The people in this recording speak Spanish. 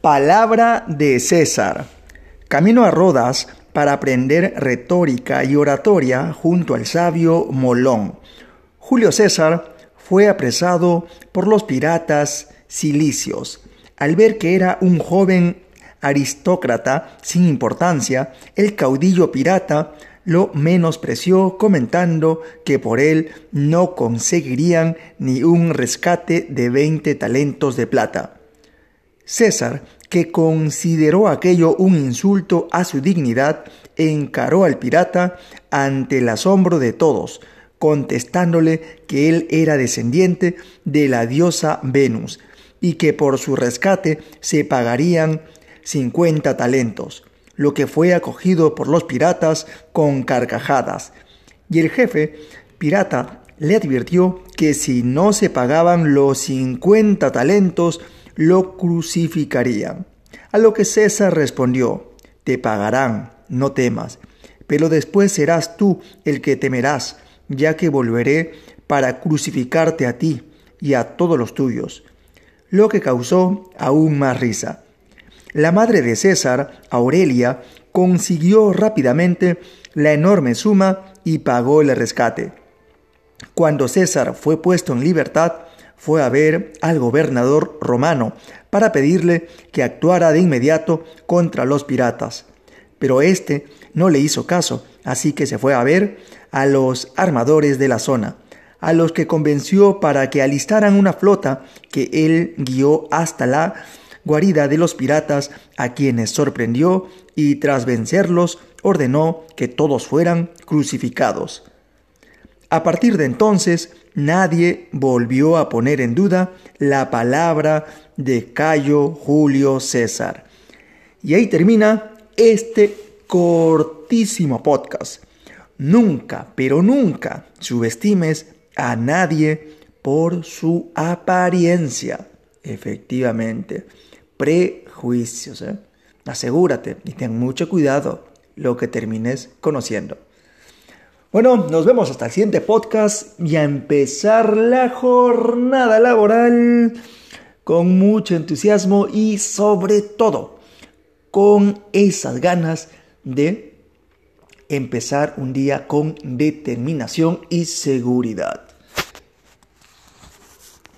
Palabra de César. Camino a Rodas para aprender retórica y oratoria junto al sabio Molón. Julio César fue apresado por los piratas cilicios. Al ver que era un joven aristócrata sin importancia, el caudillo pirata lo menospreció comentando que por él no conseguirían ni un rescate de veinte talentos de plata. César, que consideró aquello un insulto a su dignidad, encaró al pirata ante el asombro de todos, contestándole que él era descendiente de la diosa Venus y que por su rescate se pagarían cincuenta talentos lo que fue acogido por los piratas con carcajadas. Y el jefe pirata le advirtió que si no se pagaban los cincuenta talentos, lo crucificarían. A lo que César respondió, te pagarán, no temas, pero después serás tú el que temerás, ya que volveré para crucificarte a ti y a todos los tuyos, lo que causó aún más risa. La madre de César, Aurelia, consiguió rápidamente la enorme suma y pagó el rescate. Cuando César fue puesto en libertad, fue a ver al gobernador romano para pedirle que actuara de inmediato contra los piratas. Pero éste no le hizo caso, así que se fue a ver a los armadores de la zona, a los que convenció para que alistaran una flota que él guió hasta la guarida de los piratas, a quienes sorprendió y tras vencerlos ordenó que todos fueran crucificados. A partir de entonces, nadie volvió a poner en duda la palabra de Cayo Julio César. Y ahí termina este cortísimo podcast. Nunca, pero nunca subestimes a nadie por su apariencia. Efectivamente prejuicios. ¿eh? Asegúrate y ten mucho cuidado lo que termines conociendo. Bueno, nos vemos hasta el siguiente podcast y a empezar la jornada laboral con mucho entusiasmo y sobre todo con esas ganas de empezar un día con determinación y seguridad.